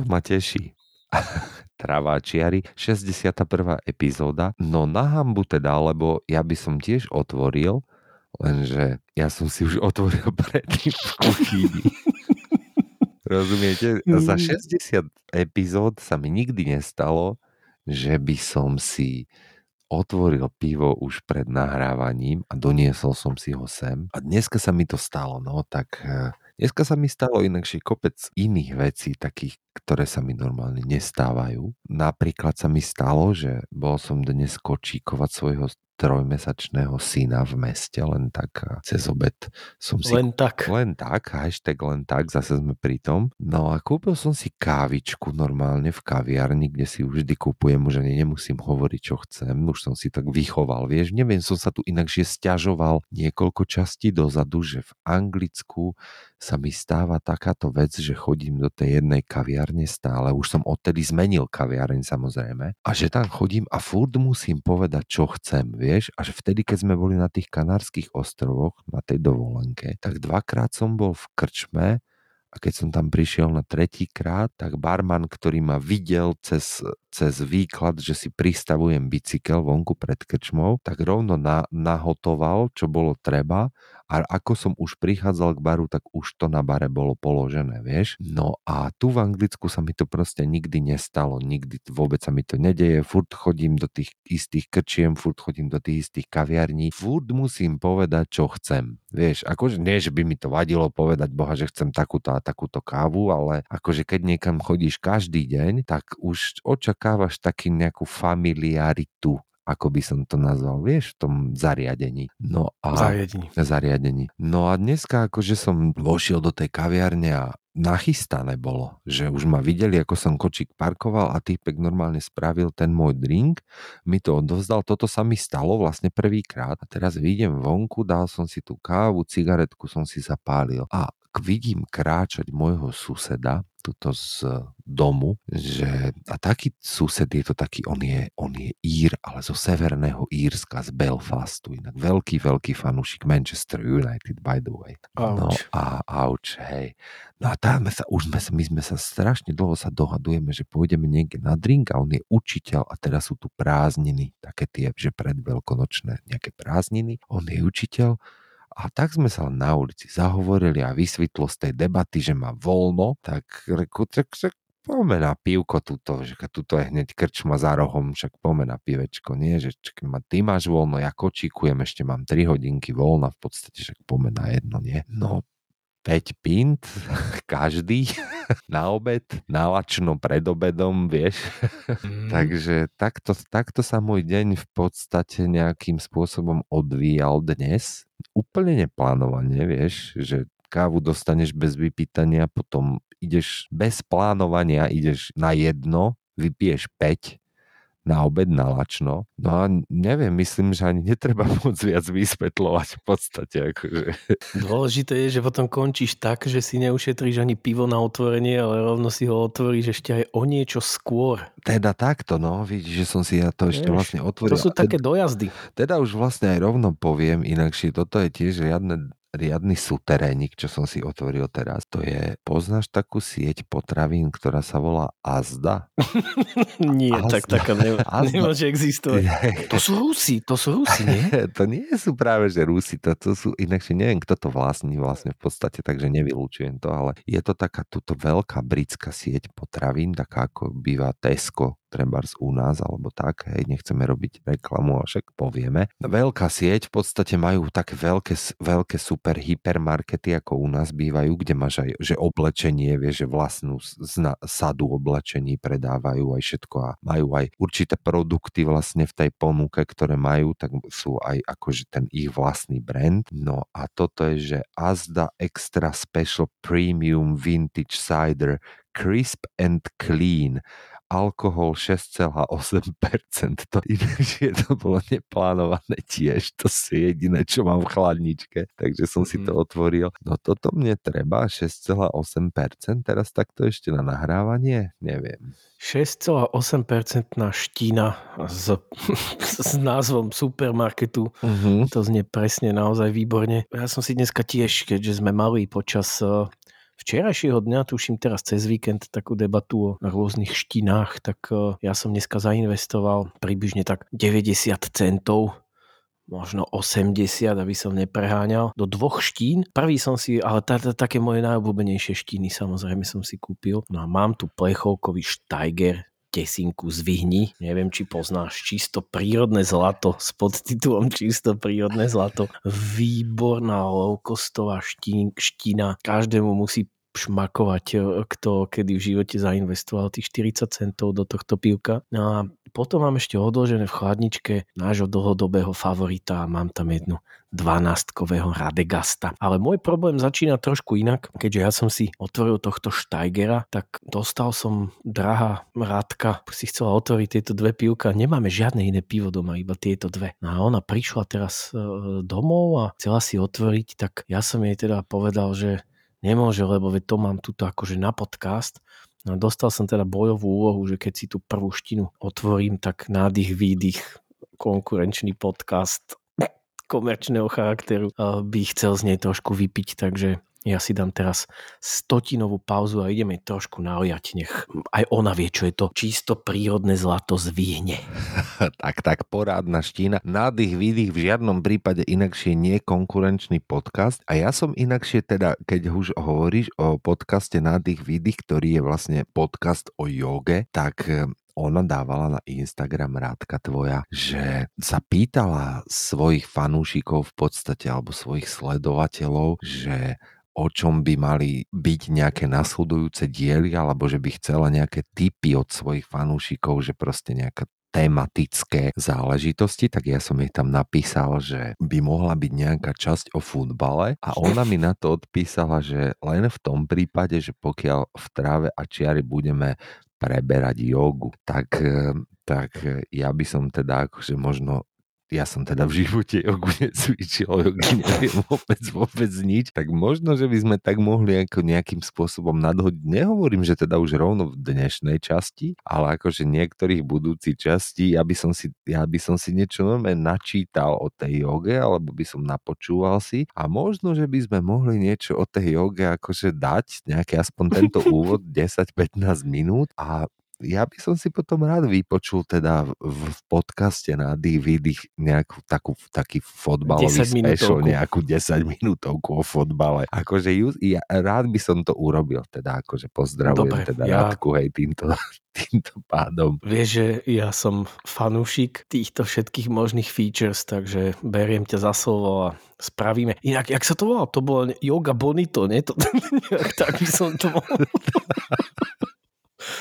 To ma teší. Traváčiari, 61. epizóda. No na hambu teda, lebo ja by som tiež otvoril, lenže ja som si už otvoril predtým v kuchyni. Rozumiete? Za 60 mm. epizód sa mi nikdy nestalo, že by som si otvoril pivo už pred nahrávaním a doniesol som si ho sem. A dneska sa mi to stalo, no tak eh, Dneska sa mi stalo inakšie kopec iných vecí, takých, ktoré sa mi normálne nestávajú. Napríklad sa mi stalo, že bol som dnes kočíkovať svojho trojmesačného syna v meste, len tak cez obed som si... Len tak. Len tak, hashtag len tak, zase sme pri tom. No a kúpil som si kávičku normálne v kaviarni, kde si vždy kúpujem, už ani nemusím hovoriť, čo chcem, už som si tak vychoval, vieš, neviem, som sa tu inakšie stiažoval niekoľko častí dozadu, že v Anglicku sa mi stáva takáto vec, že chodím do tej jednej kaviarne stále, už som odtedy zmenil kaviareň samozrejme, a že tam chodím a furt musím povedať, čo chcem, vieš, a že vtedy, keď sme boli na tých kanárskych ostrovoch, na tej dovolenke, tak dvakrát som bol v krčme a keď som tam prišiel na tretí krát, tak barman, ktorý ma videl cez cez výklad, že si pristavujem bicykel vonku pred krčmou, tak rovno na, nahotoval, čo bolo treba a ako som už prichádzal k baru, tak už to na bare bolo položené, vieš. No a tu v Anglicku sa mi to proste nikdy nestalo, nikdy vôbec sa mi to nedeje, furt chodím do tých istých krčiem, furt chodím do tých istých kaviarní, furt musím povedať, čo chcem. Vieš, akože nie, že by mi to vadilo povedať Boha, že chcem takúto a takúto kávu, ale akože keď niekam chodíš každý deň, tak už očak očakávaš taký nejakú familiaritu, ako by som to nazval, vieš, v tom zariadení. No a, zariadení. zariadení. No a dneska akože som vošiel do tej kaviarne a nachystané bolo, že už ma videli, ako som kočík parkoval a týpek normálne spravil ten môj drink, mi to odovzdal, toto sa mi stalo vlastne prvýkrát a teraz vidím vonku, dal som si tú kávu, cigaretku som si zapálil a vidím kráčať môjho suseda, tuto z domu, že a taký sused je to taký, on je, on je Ír, ale zo severného Írska, z Belfastu, inak veľký, veľký fanúšik Manchester United, by the way. Ouch. No a auč, hej. No a tam sa, už sme sa, my sme sa strašne dlho sa dohadujeme, že pôjdeme niekde na drink a on je učiteľ a teraz sú tu prázdniny, také tie, že predveľkonočné nejaké prázdniny. On je učiteľ a tak sme sa na ulici zahovorili a vysvetlo z tej debaty, že má voľno, tak reku, tak, tak poďme na pivko tuto, že tuto je hneď krčma za rohom, však poďme na pivečko, nie, že čak, ma, ty máš voľno, ja kočíkujem, ešte mám 3 hodinky voľna, v podstate, že poďme na jedno, nie. No, 5 pint, každý na obed, na lačno pred obedom, vieš. Mm. Takže takto, takto sa môj deň v podstate nejakým spôsobom odvíjal dnes úplne neplánovane, vieš, že kávu dostaneš bez vypýtania, potom ideš bez plánovania, ideš na jedno, vypiješ 5 na obed na lačno. No a neviem, myslím, že ani netreba moc viac vysvetľovať v podstate. Akože. Dôležité je, že potom končíš tak, že si neušetríš ani pivo na otvorenie, ale rovno si ho otvoríš ešte aj o niečo skôr. Teda takto, no, vidíš, že som si ja to ešte Jež, vlastne otvoril. To sú také dojazdy. Teda už vlastne aj rovno poviem, inakšie toto je tiež riadne riadny suterénik, čo som si otvoril teraz. To je, poznáš takú sieť potravín, ktorá sa volá Azda? nie, Azda. tak taká ne, nemôže existovať. to sú Rusi, to sú Rusi, nie? to nie sú práve, že Rusi, to, to sú, inakšie neviem, kto to vlastní vlastne v podstate, takže nevylúčujem to, ale je to taká túto veľká britská sieť potravín, taká ako býva Tesco trebárs u nás alebo tak, hej, nechceme robiť reklamu, ale však povieme. Veľká sieť v podstate majú také veľké, veľké super hypermarkety, ako u nás bývajú, kde máš aj, že oblečenie, vieš, že vlastnú zna, sadu oblečení predávajú aj všetko a majú aj určité produkty vlastne v tej ponuke, ktoré majú, tak sú aj akože ten ich vlastný brand. No a toto je, že Azda Extra Special Premium Vintage Cider crisp and clean alkohol 6,8%. To je to bolo neplánované tiež. To si jediné, čo mám v chladničke. Takže som si to Mhm. otvoril. No toto mne treba 6,8%. Teraz takto ešte na nahrávanie? Neviem. 6,8% štína s, s názvom supermarketu. Uh-huh. To znie presne naozaj výborne. Ja som si dneska tiež, keďže sme mali počas eh, včerajšieho dňa, tuším teraz cez víkend, takú debatu o rôznych štinách, tak eh, ja som dneska zainvestoval približne tak 90 centov možno 80, aby som nepreháňal, do dvoch štín. Prvý som si, ale také moje najobľúbenejšie štíny samozrejme som si kúpil. No a mám tu plechovkový Steiger desinku z Vyhni. Neviem, či poznáš čisto prírodné zlato s podtitulom Čisto prírodné zlato. Výborná low-costová štín, štína. Každému musí šmakovať, e, kto kedy v živote zainvestoval tých 40 centov do tohto pivka. No a potom mám ešte odložené v chladničke nášho dlhodobého favorita a mám tam jednu 12-kového Radegasta. Ale môj problém začína trošku inak, keďže ja som si otvoril tohto Steigera, tak dostal som drahá Radka, si chcela otvoriť tieto dve pivka. Nemáme žiadne iné pivo doma, iba tieto dve. No a ona prišla teraz e, domov a chcela si otvoriť, tak ja som jej teda povedal, že nemôže, lebo to mám tuto akože na podcast. No, dostal som teda bojovú úlohu, že keď si tú prvú štinu otvorím, tak nádych, výdych, konkurenčný podcast komerčného charakteru eh, by chcel z nej trošku vypiť, takže ja si dám teraz stotinovú pauzu a ideme trošku naojať, nech aj ona vie, čo je to čisto prírodné zlato z výhne. tak, tak, porádna štína. Nádych, výdych v žiadnom prípade inakšie nie konkurenčný podcast. A ja som inakšie teda, keď už hovoríš o podcaste Nádych, výdych, ktorý je vlastne podcast o joge, tak eh, ona dávala na Instagram rádka tvoja, že sa pýtala svojich fanúšikov v podstate, alebo svojich sledovateľov, že o čom by mali byť nejaké nasledujúce diely, alebo že by chcela nejaké tipy od svojich fanúšikov, že proste nejaká tematické záležitosti, tak ja som jej tam napísal, že by mohla byť nejaká časť o futbale a ona mi na to odpísala, že len v tom prípade, že pokiaľ v tráve a čiari budeme preberať jogu, tak, eh, tak eh, ja by som teda akože možno ja som teda v živote jogu necvičil, jogi neviem vôbec, vôbec nič, tak možno, že by sme tak mohli ako nejakým spôsobom nadhodiť. Nehovorím, že teda už rovno v dnešnej časti, ale akože niektorých budúcich častí, ja by som si, ja by som si niečo normálne načítal o tej joge, alebo by som napočúval si. A možno, že by sme mohli niečo o tej joge akože dať, nejaký aspoň tento úvod 10-15 minút. A ja by som si potom rád vypočul teda v, v podcaste na DVD nejakú takú, taký fotbalový 10 special, nejakú 10 minútovku o fotbale. Akože ju, ja, rád by som to urobil, teda akože pozdravujem Dobre, teda ja- Radku, hej, týmto, týmto pádom. Vieš, že ja som fanúšik týchto všetkých možných features, takže beriem ťa za slovo a spravíme. Inak, jak sa to volalo? To bolo Yoga Bonito, nie? To, nejak tak by som to mohol.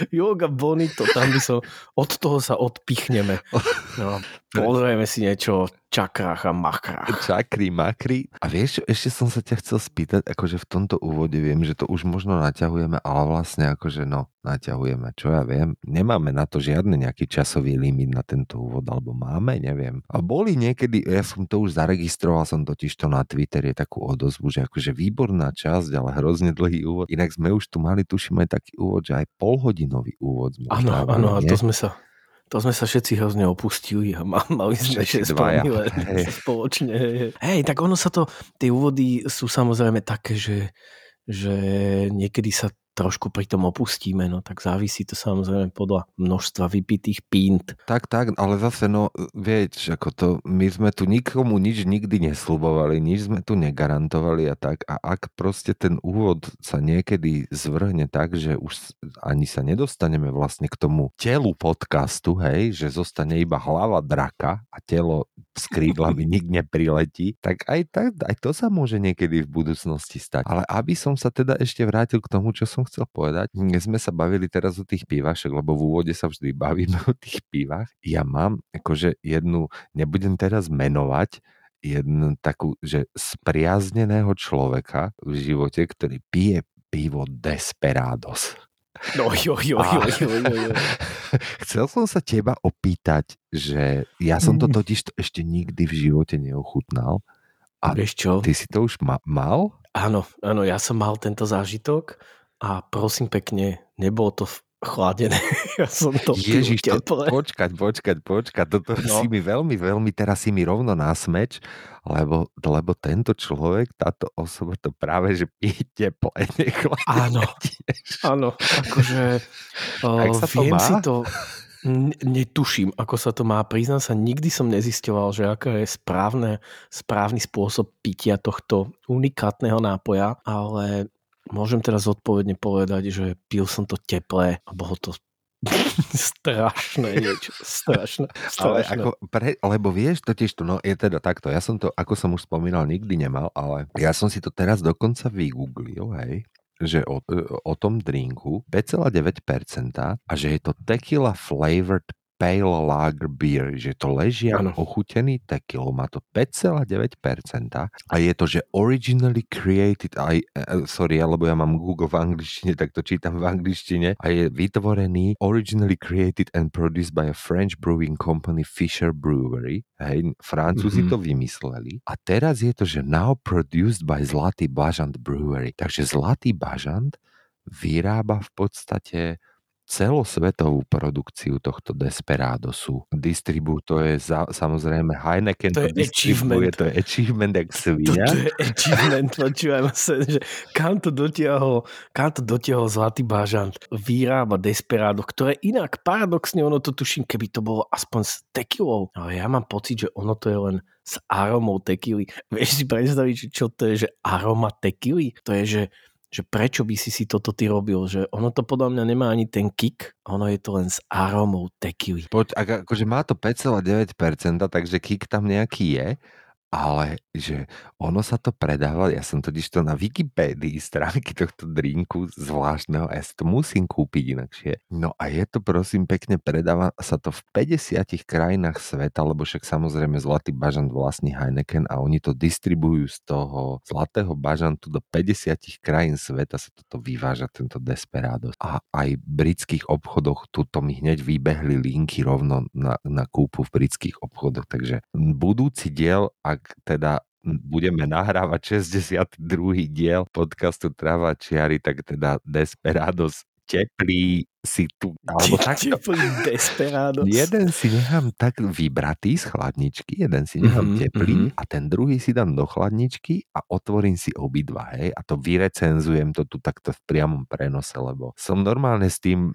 Yoga Bonito, tam by som, od toho sa odpichneme. No, pozrieme si niečo o čakrách a makrách. Čakry, makry. A vieš, ešte som sa ťa chcel spýtať, akože v tomto úvode viem, že to už možno naťahujeme, ale vlastne akože no, naťahujeme, čo ja viem. Nemáme na to žiadny nejaký časový limit na tento úvod, alebo máme, neviem. A boli niekedy, ja som to už zaregistroval, som totiž to na Twitteri takú odozvu, že akože výborná časť, ale hrozne dlhý úvod. Inak sme už tu mali, tuším, aj taký úvod, že aj polhodinový úvod Áno, áno, a to sme sa to sme sa všetci hrozne opustili a ma- mali sme Všetci 6 dvaja, promile hej. spoločne. Hej, tak ono sa to, tie úvody sú samozrejme také, že, že niekedy sa trošku pri tom opustíme, no tak závisí to samozrejme podľa množstva vypitých pínt. Tak, tak, ale zase, no, vieš, ako to, my sme tu nikomu nič nikdy neslubovali, nič sme tu negarantovali a tak. A ak proste ten úvod sa niekedy zvrhne tak, že už ani sa nedostaneme vlastne k tomu telu podcastu, hej, že zostane iba hlava draka a telo s krídlami nik nepriletí, tak aj, tak aj to sa môže niekedy v budúcnosti stať. Ale aby som sa teda ešte vrátil k tomu, čo som chcel povedať, sme sa bavili teraz o tých pivašek, lebo v úvode sa vždy bavíme o tých pivách. Ja mám akože jednu, nebudem teraz menovať, jednu takú, že spriazneného človeka v živote, ktorý pije pivo Desperados. No jo, jo, jo, jo, jo, jo. Chcel som sa teba opýtať, že ja som to totiž to ešte nikdy v živote neochutnal. A Vieš čo? ty si to už ma- mal? Áno, áno, ja som mal tento zážitok a prosím pekne, nebolo to v- chladené. Ja som to Ježiš, to, počkať, počkať, počkať, toto No. si mi veľmi, veľmi, teraz si mi rovno nasmeč, lebo, lebo tento človek, táto osoba to práve, že pije teple, nechladené Áno. Áno, akože uh, sa to viem má? si to, netuším, ako sa to má. Priznám sa, nikdy som nezisťoval, že aká je správne, správny spôsob pitia tohto unikátneho nápoja, ale môžem teraz odpovedne povedať, že pil som to teplé a bolo to strašné niečo. Strašné, Ale strašné. ako pre, lebo vieš, totiž to, no je teda takto, ja som to, ako som už spomínal, nikdy nemal, ale ja som si to teraz dokonca vygooglil, hej, že o, o tom drinku 5,9% a že je to tequila flavored pale lager beer, že to ležia Áno. ochutený tequila, má to 5,9% a je to, že originally created, aj, eh, sorry, alebo ja mám Google v angličtine, tak to čítam v angličtine a je vytvorený originally created and produced by a French brewing company Fisher Brewery. Hej, Francúzi Mhm. to vymysleli. A teraz je to, že now produced by Zlatý Bažant Brewery. Takže Zlatý Bažant vyrába v podstate celosvetovú produkciu tohto Desperadosu. Distribútor je za, samozrejme Heineken To je distribuje, achievement. to je achievement jak Toto svinia. je achievement, počúvaj ma sa, že kam to dotiahol, kam to dotiahol Zlatý bažant. Vyrába Desperado, ktoré inak paradoxne, ono to tuším, keby to bolo aspoň s tekilou. Ale ja mám pocit, že ono to je len s aromou tekily. Vieš si predstaviť, čo to je, že aroma tekily? To je, že že prečo by si si toto ty robil, že ono to podľa mňa nemá ani ten kick, ono je to len s aromou tekily. Poď, ak, akože má to 5,9%, takže kick tam nejaký je, ale že ono sa to predáva, ja som totiž to na Wikipédii stránky tohto drinku zvláštneho, a ja si to musím kúpiť inakšie. No a je to prosím pekne, predáva sa to v 50 krajinách sveta, lebo však samozrejme Zlatý bažant vlastní Heineken a oni to distribujú z toho Zlatého bažantu do 50 krajín sveta sa toto vyváža, tento Desperados. A aj v britských obchodoch, tuto mi hneď vybehli linky rovno na, na kúpu v britských obchodoch, takže budúci diel, ak teda budeme nahrávať 62. diel podcastu Trava Čiary, tak teda Desperados teplý si tu, alebo takto. Teplý Desperados. Jeden si nechám tak vybratý z chladničky, jeden si nechám Mhm, teplý mhm. a ten druhý si dám do chladničky a otvorím si obidva, hej, a to vyrecenzujem to tu takto v priamom prenose, lebo som normálne s tým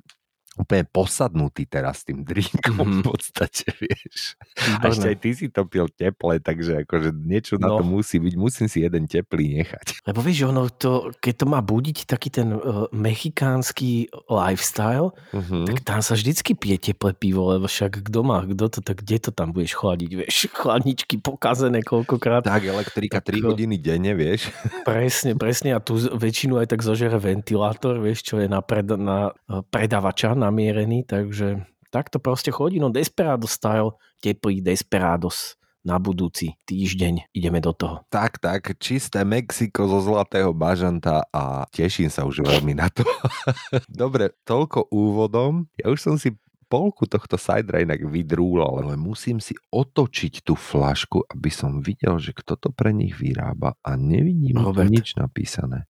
úplne posadnutý teraz tým drinkom v Mhm. podstate, vieš. A ešte aj ty si to pil teple, takže akože niečo na to No. musí byť, musím si jeden teplý nechať. Lebo vieš, ono to, keď to má budiť taký ten uh, mechikánsky lifestyle, Mhm. tak tam sa vždycky pije teplé pivo, lebo však kto má, kto to, tak kde to tam budeš chladiť, vieš, chladničky pokazené koľkokrát. Tak, elektrika Tak, 3 no. hodiny denne, vieš. Presne, presne a tu väčšinu aj tak zožere ventilátor, vieš, čo je na, pred, na eh, predavača namierený, takže tak to proste chodí, no Desperado style, teplý Desperados na budúci týždeň, ideme do toho. Tak, tak, čisté Mexiko zo Zlatého bažanta a teším sa už veľmi na to. Dobre, toľko úvodom. Ja už som si polku tohto sidera inak vydrúlal, ale musím si otočiť tú flašku, aby som videl, že kto to pre nich vyrába a nevidím Robert. nič napísané.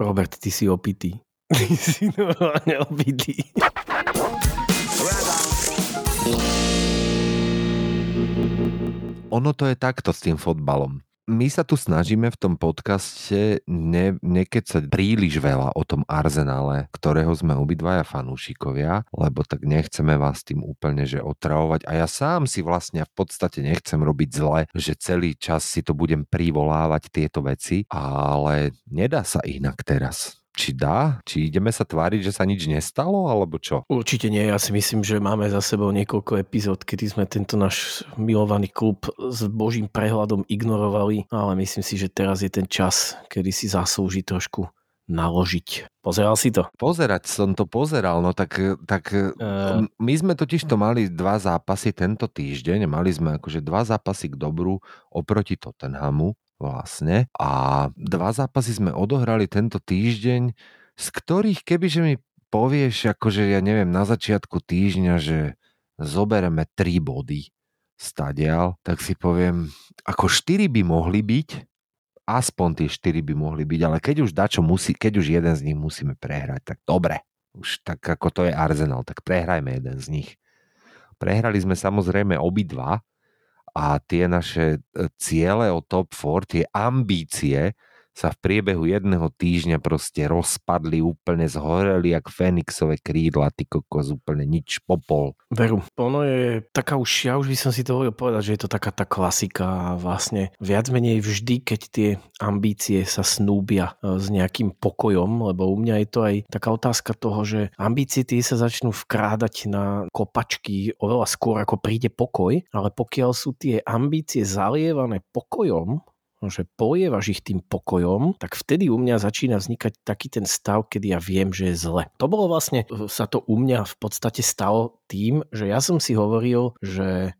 Robert, ty si opitý. Normálne opitý. Ono to je takto s tým fotbalom. my sa tu snažíme v tom podcaste ne, nekecať príliš veľa o tom arzenále, ktorého sme obidvaja fanúšikovia, lebo tak nechceme vás tým úplne že otravovať a ja sám si vlastne v podstate nechcem robiť zle, že celý čas si to budem privolávať tieto veci, ale nedá sa inak teraz či dá? Či ideme sa tváriť, že sa nič nestalo, alebo čo? Určite nie, ja si myslím, že máme za sebou niekoľko epizód, kedy sme tento náš milovaný klub s božím prehľadom ignorovali, ale myslím si, že teraz je ten čas, kedy si zaslúži trošku naložiť. Pozeral si to? Pozerať som to pozeral, no tak, tak Uh, my sme totiž to mali dva zápasy tento týždeň, mali sme akože dva zápasy k dobru oproti Tottenhamu vlastne a dva zápasy sme odohrali tento týždeň, z ktorých kebyže mi povieš, akože ja neviem, na začiatku týždňa, že zobereme tri body stadial, tak si poviem, ako štyri by mohli byť, aspoň tie štyri by mohli byť, ale keď už dačo musí, keď už jeden z nich musíme prehrať, tak dobre. Už tak ako to je Arsenal, tak prehrajme jeden z nich. Prehrali sme samozrejme obidva, a tie naše e, ciele o top 4, tie ambície sa v priebehu jedného týždňa proste rozpadli, úplne zhoreli jak Fénixové krídla, ty kokos, úplne nič popol. Veru, ono je taká už, ja už by som si to povedať, že je to taká tá klasika a vlastne viac menej vždy, keď tie ambície sa snúbia e, s nejakým pokojom, lebo u mňa je to aj taká otázka toho, že ambície tie sa začnú vkrádať na kopačky oveľa skôr ako príde pokoj, ale pokiaľ sú tie ambície zalievané pokojom, že polievaš ich tým pokojom, tak vtedy u mňa začína vznikať taký ten stav, kedy ja viem, že je zle. To bolo vlastne, sa to u mňa v podstate stalo tým, že ja som si hovoril, že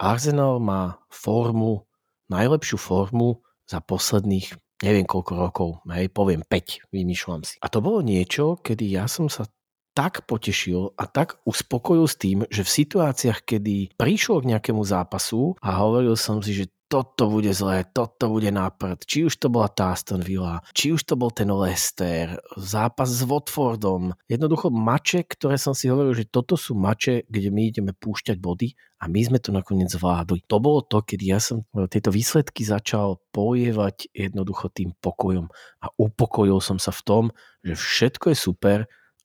Arsenal má formu, najlepšiu formu za posledných neviem koľko rokov, hej, poviem 5, vymýšľam si. A to bolo niečo, kedy ja som sa tak potešil a tak uspokojil s tým, že v situáciách, kedy prišlo k nejakému zápasu a hovoril som si, že toto bude zlé, toto bude náprd. Či už to bola tá Aston Villa, či už to bol ten Leicester, zápas s Watfordom. Jednoducho mače, ktoré som si hovoril, že toto sú mače, kde my ideme púšťať body a my sme to nakoniec zvládli. To bolo to, keď ja som tieto výsledky začal pojevať jednoducho tým pokojom a upokojil som sa v tom, že všetko je super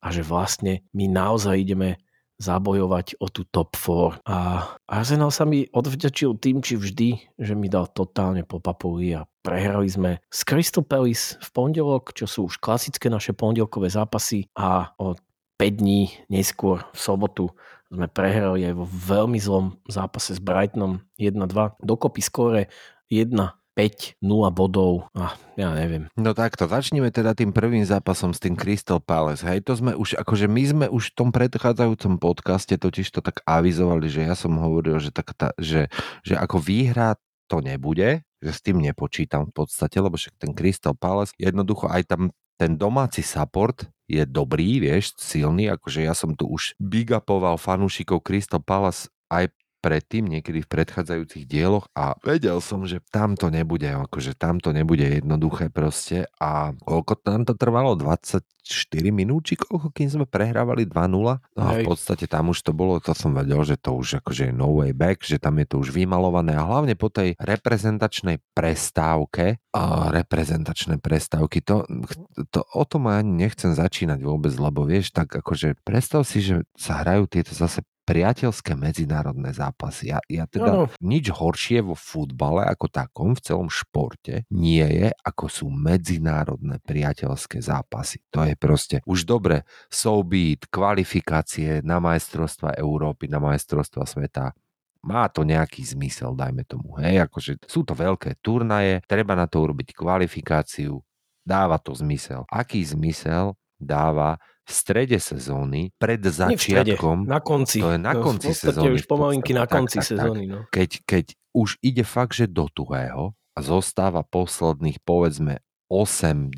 a že vlastne my naozaj ideme zabojovať o tú top 4. A Arsenal sa mi odvďačil tým, či vždy, že mi dal totálne po papuli a prehrali sme s Crystal Palace v pondelok, čo sú už klasické naše pondelkové zápasy a o 5 dní neskôr v sobotu sme prehrali aj vo veľmi zlom zápase s Brightonom 1-2. Dokopy skóre 1 5, 0 bodov a ja neviem. No takto, začneme teda tým prvým zápasom s tým Crystal Palace. Hej, to sme už, akože my sme už v tom predchádzajúcom podcaste totiž to tak avizovali, že ja som hovoril, že, tak tá, že, že ako výhra to nebude, že s tým nepočítam v podstate, lebo však ten Crystal Palace, jednoducho aj tam ten domáci support je dobrý, vieš, silný, akože ja som tu už big upoval fanúšikov Crystal Palace aj predtým, niekedy v predchádzajúcich dieloch a vedel som, že tam to nebude, akože tam to nebude jednoduché proste a koľko tam to trvalo? 24 minút, či koľko, kým sme prehrávali 2-0? No a v podstate tam už to bolo, to som vedel, že to už akože je no way back, že tam je to už vymalované a hlavne po tej reprezentačnej prestávke a reprezentačné prestávky, to, to o tom ani nechcem začínať vôbec, lebo vieš, tak akože predstav si, že sa hrajú tieto zase priateľské medzinárodné zápasy. Ja, ja teda Áno. nič horšie vo futbale ako takom, v celom športe, nie je, ako sú medzinárodné priateľské zápasy. To je proste už dobre, soubít, kvalifikácie na majstrovstva Európy, na majstrovstva sveta, má to nejaký zmysel, dajme tomu. Hej, akože sú to veľké turnaje, treba na to urobiť kvalifikáciu, dáva to zmysel. Aký zmysel dáva v strede sezóny, pred v strede, začiatkom, na konci. to je na No, konci sezóny. už pomalinky na Tak, konci tak, tak. sezóny. No. keď, keď už ide fakt, že do tuhého a zostáva posledných povedzme 8-10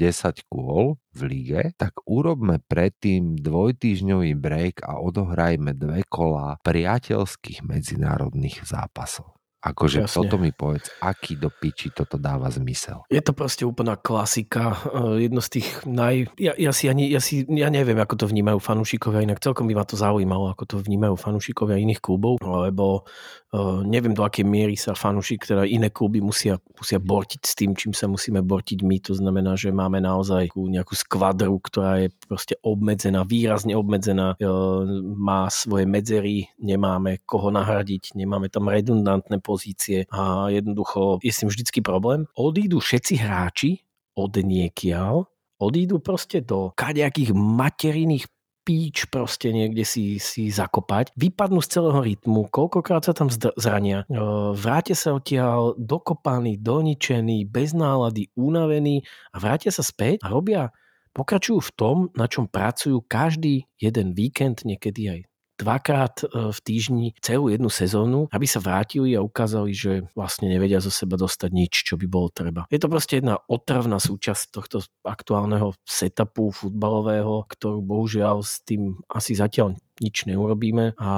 kôl v lige, tak urobme predtým dvojtýždňový break a odohrajme dve kola priateľských medzinárodných zápasov. Akože Jasne. toto mi povedz, aký do piči toto dáva zmysel. Je to proste úplná klasika. Eh, Jedno z tých naj... Ja, ja, si ani, ja, si, ja neviem, ako to vnímajú fanúšikovia, inak celkom by ma to zaujímalo, ako to vnímajú fanúšikovia iných klubov, lebo uh, neviem, do akej miery sa fanúšik, teda iné kluby musia, musia bortiť s tým, čím sa musíme bortiť my. To znamená, že máme naozaj nejakú skvadru, ktorá je proste obmedzená, výrazne obmedzená, uh, má svoje medzery, nemáme koho nahradiť, nemáme tam redundantné pozície a jednoducho je s tým vždycky problém. Odídu všetci hráči od niekiaľ, odídu proste do kadejakých materiných píč proste niekde si, si zakopať, vypadnú z celého rytmu, koľkokrát sa tam zrania, e, vrátia sa odtiaľ dokopaní, doničení, bez nálady, unavení a vrátia sa späť a robia, pokračujú v tom, na čom pracujú každý jeden víkend, niekedy aj dvakrát e, v týždni celú jednu sezónu, aby sa vrátili a ukázali, že vlastne nevedia zo seba dostať nič, čo by bolo treba. Je to proste jedna otravná súčasť tohto aktuálneho setupu futbalového, ktorú bohužiaľ s tým asi zatiaľ nič neurobíme a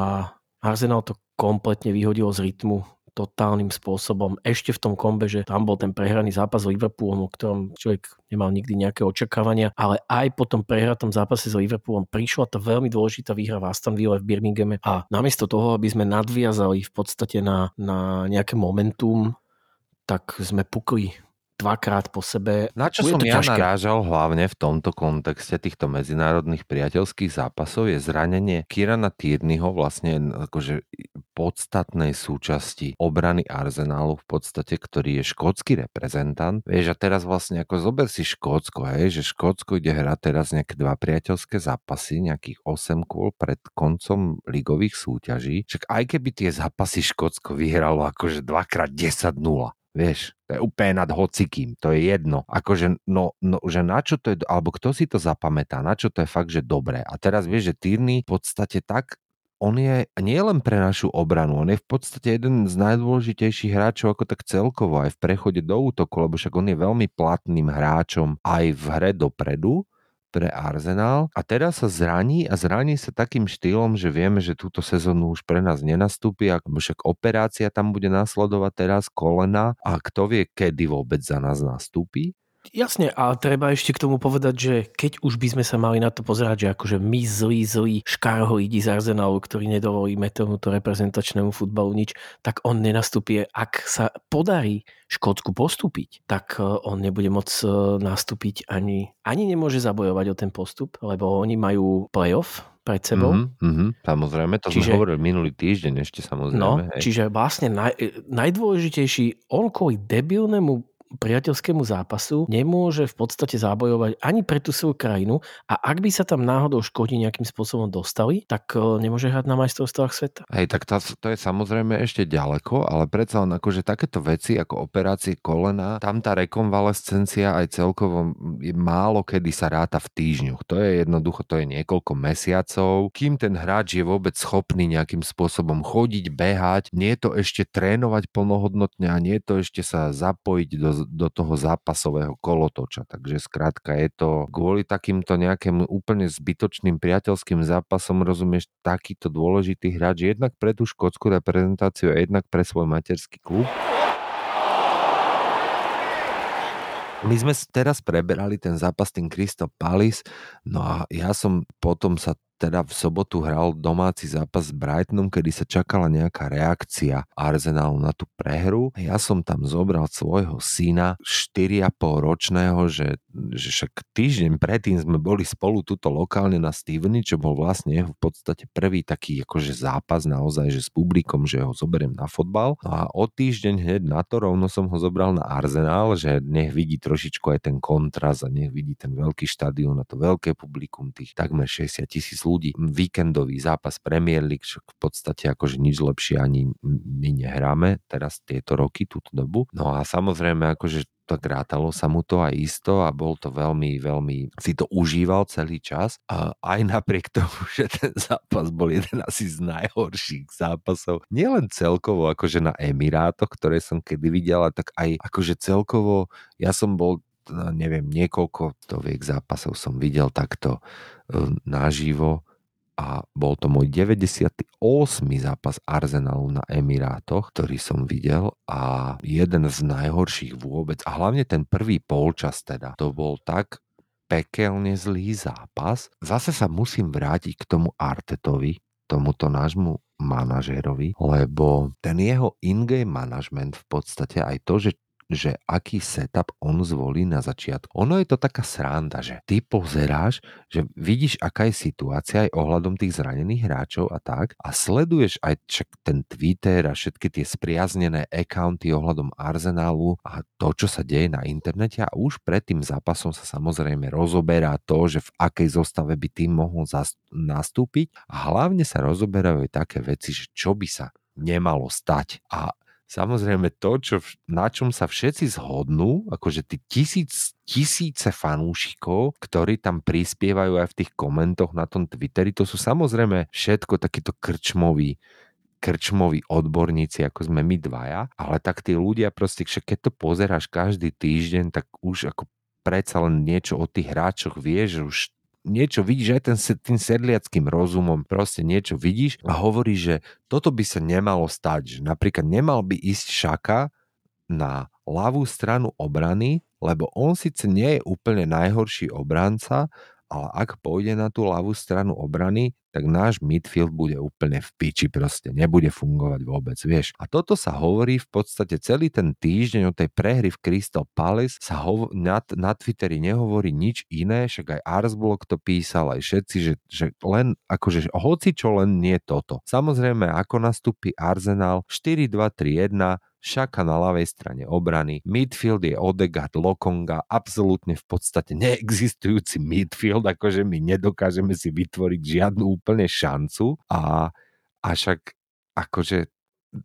Arsenal to kompletne vyhodilo z rytmu totálnym spôsobom. Ešte v tom kombe, že tam bol ten prehraný zápas s Liverpoolom, o ktorom človek nemal nikdy nejaké očakávania, ale aj po tom prehratom zápase s Liverpoolom prišla tá veľmi dôležitá výhra v Aston Villa v Birminghame a namiesto toho, aby sme nadviazali v podstate na, na nejaké momentum, tak sme pukli dvakrát po sebe. Na čo Bude som ja ťažké. narážal hlavne v tomto kontexte týchto medzinárodných priateľských zápasov je zranenie Kirana Tierneyho vlastne akože podstatnej súčasti obrany Arsenálu v podstate, ktorý je škótsky reprezentant. Vieš, a teraz vlastne ako zober si Škótsko, hej, že Škótsko ide hrať teraz nejaké dva priateľské zápasy, nejakých 8 kôl pred koncom ligových súťaží. Však aj keby tie zápasy Škótsko vyhralo akože dvakrát 10-0, Vieš, to je úplne nad hocikým, to je jedno. Akože, no, no, že na čo to je, alebo kto si to zapamätá, na čo to je fakt, že dobré. A teraz vieš, že Tyrny v podstate tak, on je nie len pre našu obranu, on je v podstate jeden z najdôležitejších hráčov ako tak celkovo aj v prechode do útoku, lebo však on je veľmi platným hráčom aj v hre dopredu, pre Arsenal a teraz sa zraní a zraní sa takým štýlom, že vieme, že túto sezónu už pre nás nenastúpi, ako však operácia tam bude nasledovať teraz kolena a kto vie, kedy vôbec za nás nastúpi. Jasne, a treba ešte k tomu povedať, že keď už by sme sa mali na to pozerať, že akože my zlí, zlí škarhoidi z Arsenalu, ktorý nedovolíme tomuto reprezentačnému futbalu nič, tak on nenastúpi. Ak sa podarí Škótsku postúpiť, tak e, on nebude môcť e, nastúpiť ani, ani nemôže zabojovať o ten postup, lebo oni majú playoff pred sebou. Mm-hmm, mm-hmm, samozrejme, to Čiže- sme hovorili minulý týždeň ešte samozrejme. No, hej. čiže vlastne naj, najdôležitejší, on kvôli debilnému priateľskému zápasu nemôže v podstate zabojovať ani pre tú svoju krajinu a ak by sa tam náhodou Škóti nejakým spôsobom dostali, tak e, nemôže hrať na majstrovstvách sveta. Hej, tak to, to je samozrejme ešte ďaleko, ale predsa len akože takéto veci ako operácie kolena, tam tá rekonvalescencia aj celkovo je málo kedy sa ráta v týždňoch. To je jednoducho, to je niekoľko mesiacov, kým ten hráč je vôbec schopný nejakým spôsobom chodiť, behať, nie je to ešte trénovať plnohodnotne a nie je to ešte sa zapojiť do, do toho zápasového kolotoča. Takže skrátka je to kvôli takýmto nejakým úplne zbytočným priateľským zápasom, rozumieš, takýto dôležitý hráč jednak pre tú škótsku reprezentáciu a jednak pre svoj materský klub. My sme teraz preberali ten zápas tým Crystal Palace, no a ja som potom sa teda v sobotu hral domáci zápas s Brightonom, kedy sa čakala nejaká reakcia Arsenalu na tú prehru. Ja som tam zobral svojho syna, 4,5 ročného, že, že však týždeň predtým sme boli spolu tuto lokálne na Steveny, čo bol vlastne v podstate prvý taký akože zápas naozaj, že s publikom, že ho zoberiem na fotbal. No a o týždeň hneď na to rovno som ho zobral na Arsenal, že nech vidí trošičku aj ten kontrast a nech vidí ten veľký štadión a to veľké publikum tých takmer 60 tisíc ľudí. Víkendový zápas Premier League, čo v podstate akože nič lepšie ani my nehráme teraz tieto roky, túto dobu. No a samozrejme akože tak rátalo sa mu to aj isto a bol to veľmi, veľmi, si to užíval celý čas. A aj napriek tomu, že ten zápas bol jeden asi z najhorších zápasov, nielen celkovo akože na Emirátoch, ktoré som kedy videl, ale tak aj akože celkovo, ja som bol no, neviem, niekoľko stoviek zápasov som videl takto e, naživo a bol to môj 98. zápas Arsenalu na Emirátoch, ktorý som videl a jeden z najhorších vôbec a hlavne ten prvý polčas teda, to bol tak pekelne zlý zápas. Zase sa musím vrátiť k tomu Artetovi, tomuto nášmu manažérovi, lebo ten jeho in-game management v podstate aj to, že že aký setup on zvolí na začiatku. Ono je to taká sranda, že ty pozeráš, že vidíš, aká je situácia aj ohľadom tých zranených hráčov a tak a sleduješ aj čak ten Twitter a všetky tie spriaznené accounty ohľadom Arsenalu a to, čo sa deje na internete a už pred tým zápasom sa samozrejme rozoberá to, že v akej zostave by tým mohol nastúpiť a hlavne sa rozoberajú aj také veci, že čo by sa nemalo stať. A samozrejme to, čo, na čom sa všetci zhodnú, akože tí tisíc, tisíce fanúšikov, ktorí tam prispievajú aj v tých komentoch na tom Twitteri, to sú samozrejme všetko takíto krčmoví krčmoví odborníci, ako sme my dvaja, ale tak tí ľudia proste, keď to pozeráš každý týždeň, tak už ako predsa len niečo o tých hráčoch vieš, už niečo vidíš aj ten, tým sedliackým rozumom, proste niečo vidíš a hovoríš, že toto by sa nemalo stať, že napríklad nemal by ísť Šaka na ľavú stranu obrany, lebo on síce nie je úplne najhorší obranca, ale ak pôjde na tú ľavú stranu obrany, tak náš midfield bude úplne v piči proste, nebude fungovať vôbec, vieš. A toto sa hovorí v podstate celý ten týždeň o tej prehry v Crystal Palace sa hovo- na, na Twitteri nehovorí nič iné, však aj Arsblog to písal, aj všetci, že, že len akože hoci čo len nie toto. Samozrejme, ako nastúpi Arsenal 4-2-3-1, Šaka na ľavej strane obrany, midfield je Odegaard, Lokonga, absolútne v podstate neexistujúci midfield, akože my nedokážeme si vytvoriť žiadnu úplne šancu. A, a však akože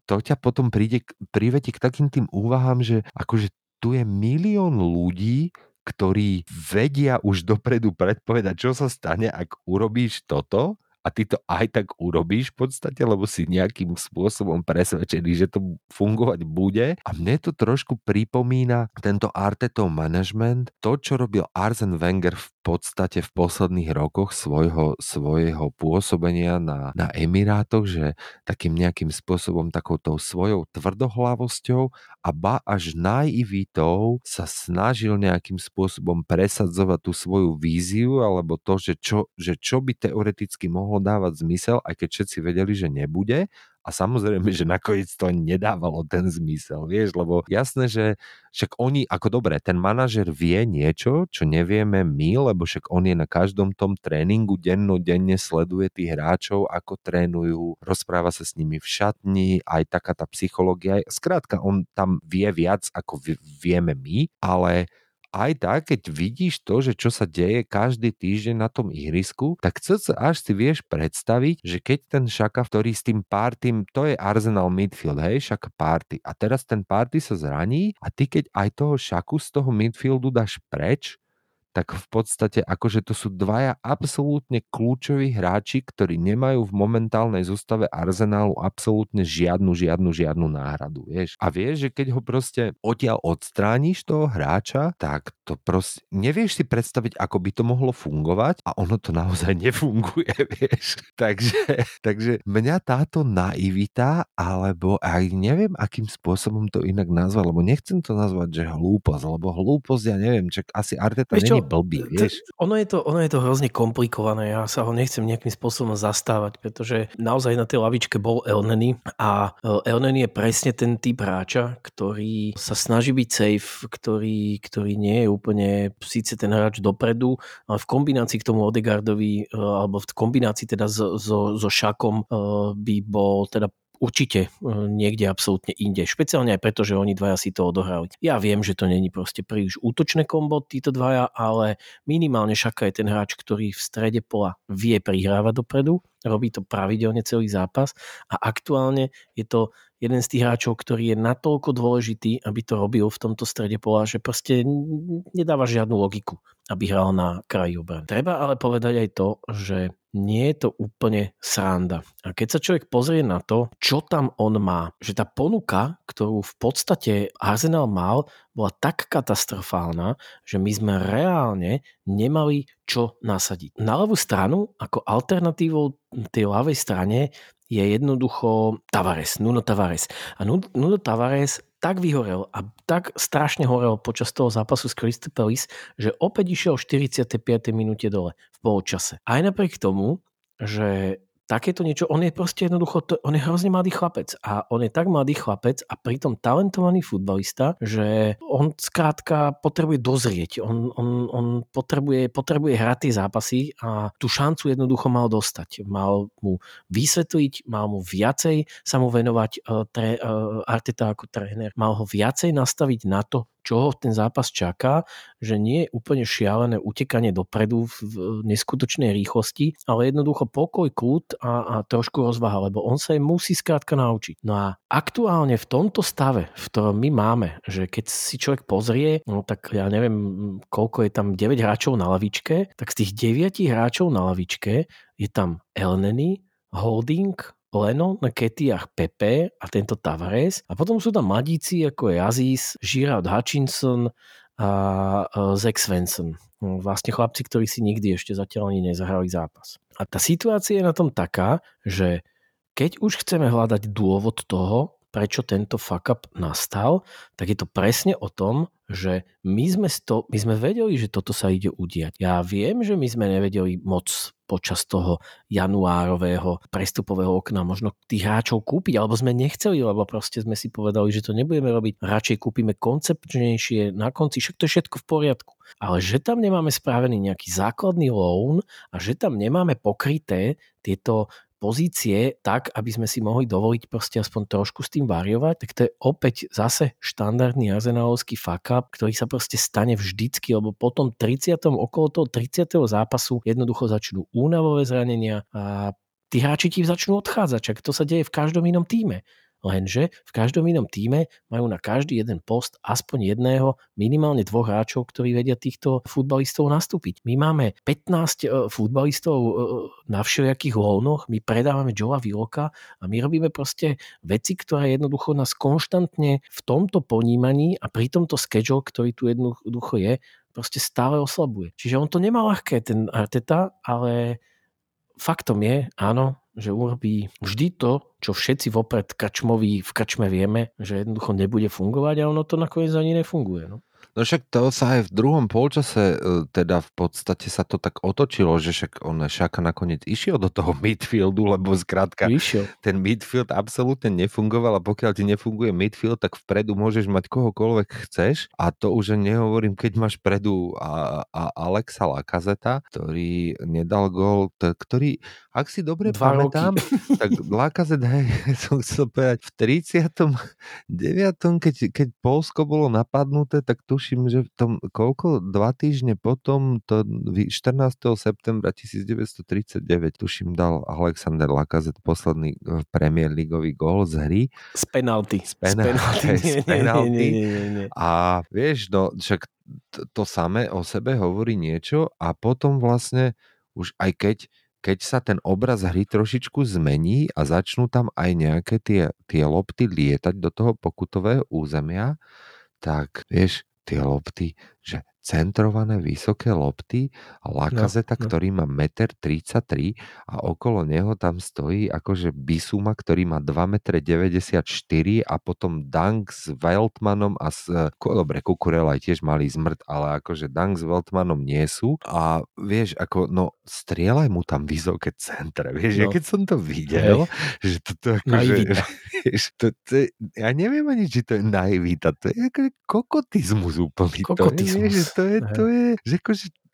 to ťa potom príde, privedie k takým tým úvahám, že akože tu je milión ľudí, ktorí vedia už dopredu predpovedať, čo sa stane, ak urobíš toto a ty to aj tak urobíš v podstate, lebo si nejakým spôsobom presvedčený, že to fungovať bude. A mne to trošku pripomína tento Artetov management, to, čo robil Arsen Wenger v podstate v posledných rokoch svojho, svojho pôsobenia na, na Emirátoch, že takým nejakým spôsobom takoutou svojou tvrdohlavosťou a ba až naivitou sa snažil nejakým spôsobom presadzovať tú svoju víziu alebo to, že čo, že čo by teoreticky mohlo dávať zmysel, aj keď všetci vedeli, že nebude a samozrejme, že nakoniec to nedávalo ten zmysel, vieš, lebo jasné, že však oni, ako dobre, ten manažer vie niečo, čo nevieme my, lebo však on je na každom tom tréningu denne sleduje tých hráčov, ako trénujú, rozpráva sa s nimi v šatni, aj taká tá psychológia, skrátka on tam vie viac, ako vieme my, ale aj tak, keď vidíš to, že čo sa deje každý týždeň na tom ihrisku, tak cc až si vieš predstaviť, že keď ten Šaka, ktorý s tým Partym, to je Arsenal midfield, hej, Šaka Party. A teraz ten Party sa zraní a ty keď aj toho Šaku z toho midfieldu dáš preč, tak v podstate akože to sú dvaja absolútne kľúčoví hráči, ktorí nemajú v momentálnej zostave Arsenálu absolútne žiadnu, žiadnu, žiadnu náhradu, vieš. A vieš, že keď ho proste odtiaľ odstrániš toho hráča, tak to proste, nevieš si predstaviť, ako by to mohlo fungovať a ono to naozaj nefunguje, vieš. takže, takže mňa táto naivita, alebo aj neviem, akým spôsobom to inak nazvať, lebo nechcem to nazvať, že hlúposť, lebo hlúposť, ja neviem, čak asi Arteta není blbý, vieš. Ono je, to, ono je to hrozne komplikované, ja sa ho nechcem nejakým spôsobom zastávať, pretože naozaj na tej lavičke bol Elneny a e, Elneny je presne ten typ hráča, ktorý sa snaží byť safe, ktorý, ktorý nie je úplne síce ten hráč dopredu, ale v kombinácii k tomu Odegardovi, e, alebo v kombinácii teda so, so, so Šakom e, by bol teda určite e, niekde absolútne inde. Špeciálne aj preto, že oni dvaja si to odohrali. Ja viem, že to není proste príliš útočné kombo títo dvaja, ale minimálne Šaka je ten hráč, ktorý v strede pola vie prihrávať dopredu, robí to pravidelne celý zápas a aktuálne je to jeden z tých hráčov, ktorý je natoľko dôležitý, aby to robil v tomto strede pola, že proste nedáva žiadnu logiku, aby hral na kraji obrany. Treba ale povedať aj to, že nie je to úplne sranda. A keď sa človek pozrie na to, čo tam on má, že tá ponuka, ktorú v podstate Arsenal mal, bola tak katastrofálna, že my sme reálne nemali čo nasadiť. Na ľavú stranu, ako alternatívou tej ľavej strane, je jednoducho Tavares, Nuno Tavares. A Nuno Tavares tak vyhorel a tak strašne horel počas toho zápasu s Crystal Palace, že opäť išiel v 45. minúte dole v poločase. Aj napriek tomu, že takéto niečo, on je proste jednoducho, on je hrozne mladý chlapec a on je tak mladý chlapec a pritom talentovaný futbalista, že on skrátka potrebuje dozrieť, on, on, on potrebuje, potrebuje hrať tie zápasy a tú šancu jednoducho mal dostať. Mal mu vysvetliť, mal mu viacej sa mu venovať uh, tre, uh, Arteta ako tréner, mal ho viacej nastaviť na to, čo ho ten zápas čaká, že nie je úplne šialené utekanie dopredu v neskutočnej rýchlosti, ale jednoducho pokoj, kľud a, a trošku rozvaha, lebo on sa jej musí skrátka naučiť. No a aktuálne v tomto stave, v ktorom my máme, že keď si človek pozrie, no tak ja neviem, koľko je tam 9 hráčov na lavičke, tak z tých 9 hráčov na lavičke je tam Elneny, Holding, Leno, Ketiach Pepe a tento Tavares. A potom sú tam mladíci ako je Aziz, Girard Hutchinson a Zach Svensson. No, vlastne chlapci, ktorí si nikdy ešte zatiaľ ani nezahrali zápas. A tá situácia je na tom taká, že keď už chceme hľadať dôvod toho, prečo tento fuck up nastal, tak je to presne o tom, že my sme, sto, my sme vedeli, že toto sa ide udiať. Ja viem, že my sme nevedeli moc počas toho januárového prestupového okna možno tých hráčov kúpiť, alebo sme nechceli, lebo proste sme si povedali, že to nebudeme robiť. Radšej kúpime koncepčnejšie na konci, však to je všetko v poriadku. Ale že tam nemáme spravený nejaký základný loan a že tam nemáme pokryté tieto pozície tak, aby sme si mohli dovoliť proste aspoň trošku s tým variovať, tak to je opäť zase štandardný arzenálovský fuck up, ktorý sa proste stane vždycky, lebo potom 30. okolo toho 30. zápasu jednoducho začnú únavové zranenia a tí hráči ti začnú odchádzať, čak to sa deje v každom inom týme. Lenže v každom inom týme majú na každý jeden post aspoň jedného, minimálne dvoch hráčov, ktorí vedia týchto futbalistov nastúpiť. My máme 15 e, futbalistov e, na všelijakých voľnoch, my predávame Joa Viloka a my robíme proste veci, ktoré jednoducho nás konštantne v tomto ponímaní a pri tomto schedule, ktorý tu jednoducho je, proste stále oslabuje. Čiže on to nemá ľahké, ten Arteta, ale faktom je, áno, že urobí vždy to, čo všetci vopred kačmoví v kačme vieme, že jednoducho nebude fungovať a ono to nakoniec ani nefunguje. No. No však to sa aj v druhom polčase, e, teda v podstate sa to tak otočilo, že však on Šaka nakoniec išiel do toho midfieldu, lebo zkrátka išiel. ten midfield absolútne nefungoval a pokiaľ ti nefunguje midfield, tak vpredu môžeš mať kohokoľvek chceš a to už nehovorím, keď máš predu a, a Alexa Lakazeta, ktorý nedal gol, ktorý, ak si dobre Dva pamätám, roky. tak Lakazet, hej, som chcel povedať, v 39. keď, keď Polsko bolo napadnuté, tak tuším, že v tom, koľko, dva týždne potom, to 14. septembra 1939, tuším, dal Alexander Lakazet posledný eh, Premier Ligový gól z hry. Z penalty. Z penalty. Z penalty. A vieš, no, však to, to samé o sebe hovorí niečo a potom vlastne už aj keď keď sa ten obraz hry trošičku zmení a začnú tam aj nejaké tie, tie lopty lietať do toho pokutového územia, tak vieš, tie lopty, že centrované vysoké lopty a Lakazeta, no, no. ktorý má 1,33 m a okolo neho tam stojí akože Bisuma, ktorý má 2,94 m a potom Dank s Weltmanom a s... Dobre, Kukurela aj tiež mali zmrt, ale akože Dank s Weltmanom nie sú a vieš, ako no strieľaj mu tam vysoké centre, vieš, no. ja keď som to videl, Hej. že toto akože, vieš, to, to, ja neviem ani, či to je naivita, to je ako kokotizmus úplný. Kokotizmus. To vieš, to je, to je,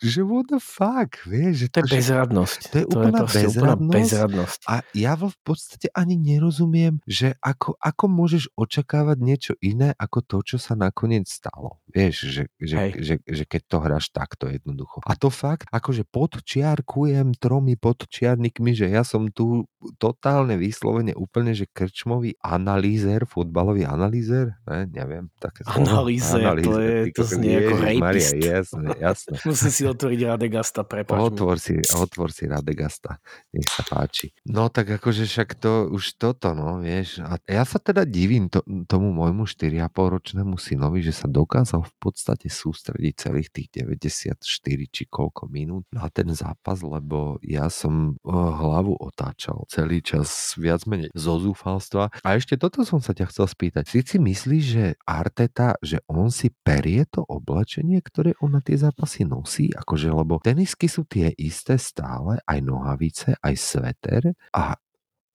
že what the fuck, vieš. Že To je že- bezradnosť. to je úplná proste bezradnosť. bezradnosť. A ja v podstate ani nerozumiem, že ako, ako môžeš očakávať niečo iné ako to, čo sa nakoniec stalo. Vieš, že, že, Hej. že, že keď to hráš takto jednoducho. A to fakt, akože podčiarkujem tromi podčiarnikmi, že ja som tu totálne vyslovene úplne, že krčmový analýzer, futbalový analýzer, ne, neviem, také slovo. Analýzer, to je- to znie ako rapist. jasné, jasné. Musím si otvoriť Radegasta, prepáč. Otvor si, otvor si Radegasta, nech sa páči. No tak akože však to už toto, no vieš. A ja sa teda divím to, tomu môjmu 4,5 ročnému synovi, že sa dokázal v podstate sústrediť celých tých 94 či koľko minút na ten zápas, lebo ja som eh, hlavu otáčal celý čas viac menej zo zúfalstva. A ešte toto som sa ťa chcel spýtať. Ty si myslíš, že Arteta, že on si perie to oblečenie, ktoré on na tie zápasy nosí? Akože, lebo tenisky sú tie isté stále, aj nohavice, aj sveter a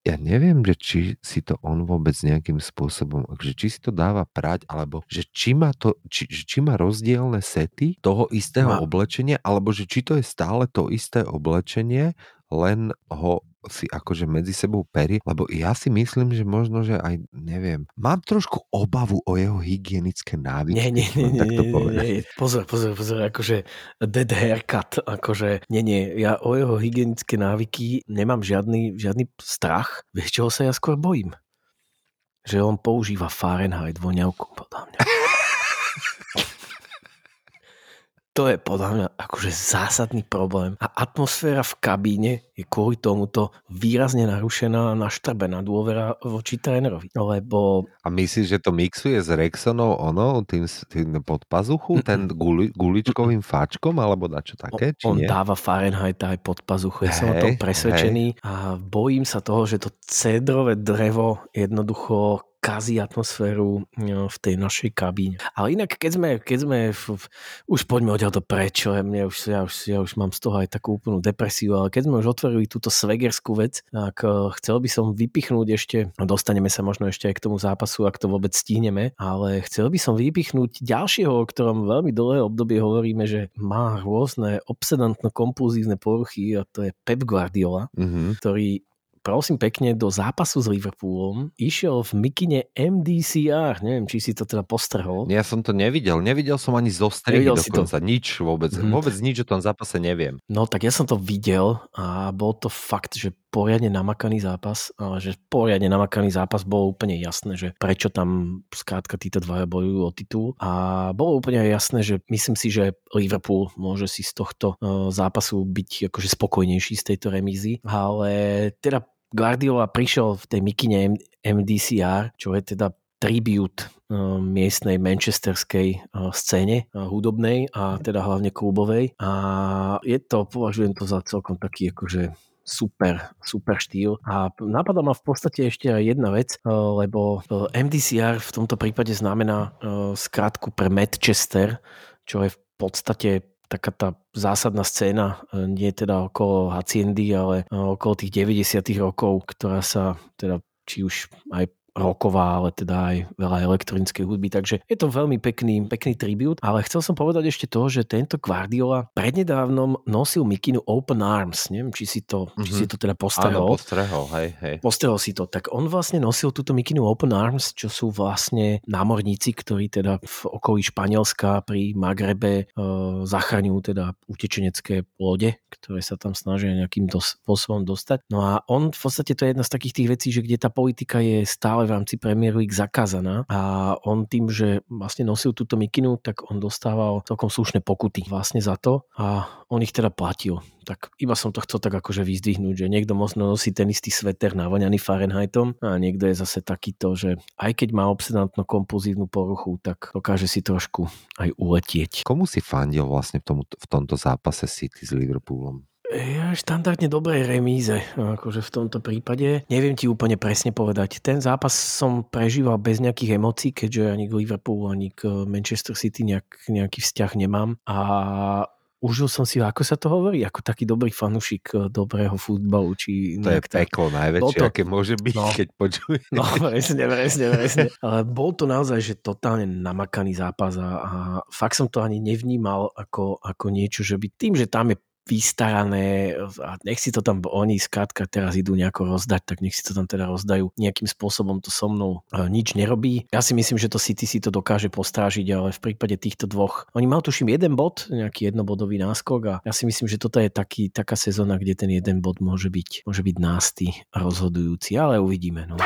ja neviem, že či si to on vôbec nejakým spôsobom, že či si to dáva prať, alebo že či má, to, či, či má rozdielne sety toho istého Má. oblečenia, alebo že či to je stále to isté oblečenie, len ho si akože medzi sebou perí, lebo ja si myslím, že možno, že aj, neviem, mám trošku obavu o jeho hygienické návyky. Nie, nie, nie, nie, nie, nie, nie, pozor, pozor, pozor, akože dead haircut, akože nie, nie, ja o jeho hygienické návyky nemám žiadny, žiadny strach, vieš čoho sa ja skôr bojím? Že on používa Fahrenheit voňavku, podľa mňa. To je podľa mňa akože zásadný problém. A atmosféra v kabíne je kvôli tomuto výrazne narušená a naštrbená dôvera voči trénerovi. Lebo A myslíš, že to mixuje s Rexonou ono, tým, tým pod pazuchu, ten guli, guličkovým fáčkom, alebo dačo také, či on nie? dáva Fahrenheit aj pod pazuchu. Ja som o tom presvedčený a bojím sa toho, že to cedrové drevo jednoducho kazí atmosféru no, v tej našej kabíne. Ale inak, keď sme, keď sme v, už poďme odtiaľ to prečo, ja, mne už, ja, už, ja už mám z toho aj takú úplnú depresiu, ale keď sme už otvorili túto svegerskú vec, tak uh, chcel by som vypichnúť ešte, no dostaneme sa možno ešte aj k tomu zápasu, ak to vôbec stihneme, ale chcel by som vypichnúť ďalšieho, o ktorom veľmi dlhé obdobie hovoríme, že má rôzne obsedantno-kompulzívne poruchy a to je Pep Guardiola Mhm. ktorý prosím pekne do zápasu s Liverpoolom išiel v mikine MDCR. Neviem, či si to teda postrhol. Ja som to nevidel, nevidel som ani zo strihy Nevidel si to? dokonca, nič vôbec, Mhm. vôbec nič o tom zápase neviem. No tak ja som to videl a bol to fakt, že poriadne namakaný zápas, ale že poriadne namakaný zápas bolo úplne jasné, že prečo tam skrátka títo dvaja bojujú o titul a bolo úplne jasné, že myslím si, že Liverpool môže si z tohto eh, zápasu byť akože spokojnejší z tejto remízy, ale teda Guardiola prišiel v tej mikine MDCR, čo je teda tribute eh, miestnej manchesterskej eh, scéne eh, hudobnej a teda hlavne klubovej. A je to, považujem to za celkom taký akože super, super štýl. A napadá ma v podstate ešte aj jedna vec, lebo MDCR v tomto prípade znamená skratku pre Manchester, čo je v podstate taká tá zásadná scéna, eh, nie teda okolo Haciendy, ale eh, okolo tých 90 rokov, ktorá sa teda či už aj roková, ale teda aj veľa elektronickej hudby, takže je to veľmi pekný, pekný tribut, ale chcel som povedať ešte to, že tento Guardiola prednedávnom nosil mikinu Open Arms, neviem, či si to, či si to teda Áno, postrehol. postrehol, hej, hej. Postrehol si to, tak on vlastne nosil túto mikinu Open Arms, čo sú vlastne námorníci, ktorí teda v okolí Španielska pri Magrebe e, zachraňujú teda utečenecké lode, ktoré sa tam snažia nejakým dos- spôsobom dostať. No a on v podstate to je jedna z takých tých vecí, že kde tá politika je stále v rámci Premier League zakázaná a on tým, že vlastne nosil túto mikinu, tak on dostával celkom slušné pokuty vlastne za to a on ich teda platil. Tak iba som to chcel tak akože vyzdvihnúť, že niekto možno nosí ten istý sveter navoňaný Fahrenheitom a niekto je zase takýto, že aj keď má obsedantno-kompulzívnu poruchu, tak dokáže si trošku aj uletieť. Komu si fandil vlastne v, tomu, v tomto zápase City s Liverpoolom? Ja štandardne dobrej remíze, akože v tomto prípade. Neviem ti úplne presne povedať. Ten zápas som prežíval bez nejakých emócií, keďže ani k Liverpoolu, ani k Manchester City nejak, nejaký vzťah nemám. A užil som si ako sa to hovorí, ako taký dobrý fanušik dobrého futbalu. Či To je tak. peklo najväčšie, to- aké môže byť, No. keď počuje. No, presne, presne, presne. Ale bol to naozaj, že totálne namakaný zápas a, a fakt som to ani nevnímal ako, ako niečo, že by tým, že tam je vystarané a nech si to tam oni skrátka teraz idú nejako rozdať, tak nech si to tam teda rozdajú nejakým spôsobom to so mnou e, nič nerobí. Ja si myslím, že to City si to dokáže postrážiť, ale v prípade týchto dvoch, oni mal tuším jeden bod, nejaký jednobodový náskok a ja si myslím, že toto je taký, taká sezóna, kde ten jeden bod môže byť, môže byť násty rozhodujúci, ale uvidíme. No.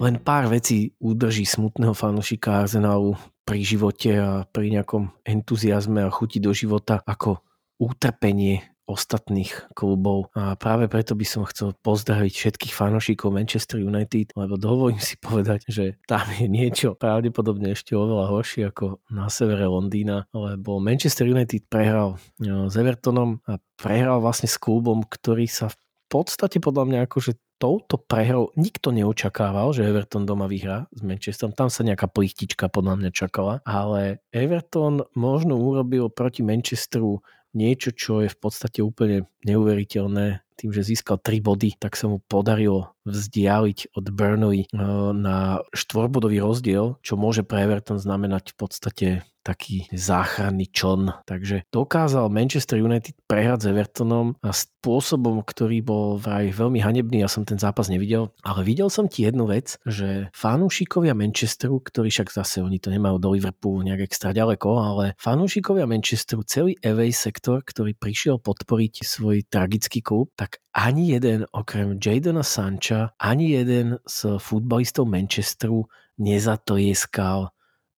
Len pár vecí udrží smutného fanúšika Arsenalu pri živote a pri nejakom entuziasme a chuti do života ako utrpenie ostatných klubov. A práve preto by som chcel pozdraviť všetkých fanúšikov Manchester United, lebo dovolím si povedať, že tam je niečo pravdepodobne ešte oveľa horšie ako na severe Londýna, lebo Manchester United prehral no, s Evertonom a prehral vlastne s klubom, ktorý sa v podstate podľa mňa akože touto prehrou nikto neočakával, že Everton doma vyhrá s Manchesterom. Tam sa nejaká plichtička podľa mňa čakala, ale Everton možno urobil proti Manchesteru niečo, čo je v podstate úplne neuveriteľné. Tým, že získal 3 body, tak sa mu podarilo vzdialiť od Burnley eh, na štvorbodový rozdiel, čo môže pre Everton znamenať v podstate taký záchranný čln. Takže dokázal Manchester United prehrať s Evertonom a spôsobom, ktorý bol vraj veľmi hanebný. Ja som ten zápas nevidel, ale videl som ti jednu vec, že fanúšikovia Manchesteru, ktorí však zase oni to nemajú do Liverpoolu nejak extra ďaleko, ale fanúšikovia Manchesteru, celý away sektor, ktorý prišiel podporiť svoj tragický klub, tak ani jeden okrem Jadona Sancha, ani jeden z futbalistov Manchesteru nezatojieskal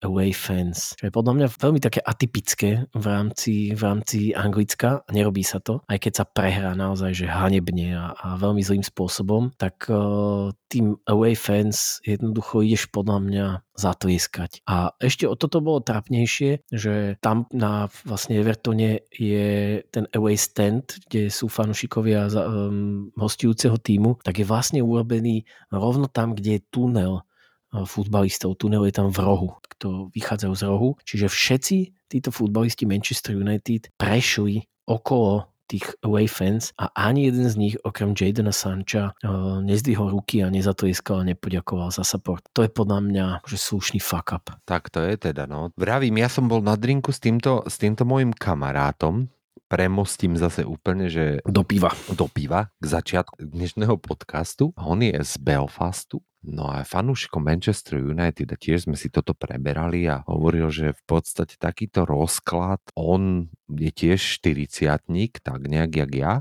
away fans. Čo je podľa mňa veľmi také atypické v rámci, v rámci Anglicka. Nerobí sa to, aj keď sa prehrá naozaj že hanebne a, a veľmi zlým spôsobom, tak uh, tým away fans jednoducho ideš podľa mňa zatojieskať. A ešte o toto bolo trapnejšie, že tam na vlastne Evertone je ten away stand, kde sú fanúšikovia um, hostujúceho týmu, tak je vlastne urobený rovno tam, kde je tunel uh, futbalistov. Tunel je tam v rohu, to vychádzajú z rohu. Čiže všetci títo futbalisti Manchester United prešli okolo tých away fans a ani jeden z nich okrem Jadena Sancha uh, nezdvihol ruky a nezatoiskal a nepoďakoval za support. To je podľa mňa že slušný fuck up. Tak to je teda, no. Vravím, ja som bol na drinku s týmto, s týmto môjim kamarátom, premostím zase úplne, že Do piva. do piva k začiatku dnešného podcastu. On je z Belfastu, no a je fanúšikom Manchester United a tiež sme si toto preberali a hovoril, že v podstate takýto rozklad, on je tiež 40 tak nejak jak ja,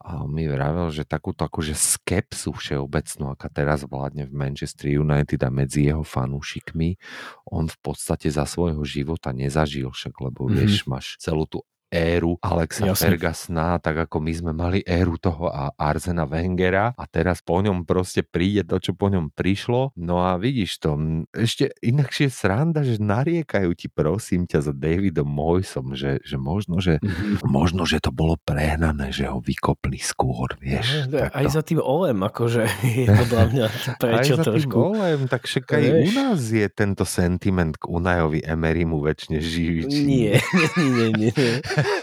a on mi vravel, že takúto akože skepsu všeobecnú, aká teraz vládne v Manchester United a medzi jeho fanúšikmi, on v podstate za svojho života nezažil však, lebo mm-hmm. vieš, máš celú tú éru Alexa Jasne. Fergusona, tak ako my sme mali éru toho a Arzena Wengera a teraz po ňom proste príde to, čo po ňom prišlo. No a vidíš to, ešte inakšie sranda, že nariekajú ti prosím ťa za Davidom Moysom, že, že možno, že možno, že to bolo prehnané, že ho vykopli skôr, vieš. Aj takto. za tým olem, akože je podľa mňa prečo aj za tým golem, tak však aj Vieš. u nás je tento sentiment k Unajovi Emerymu väčšine živý. Nie, nie, nie, nie,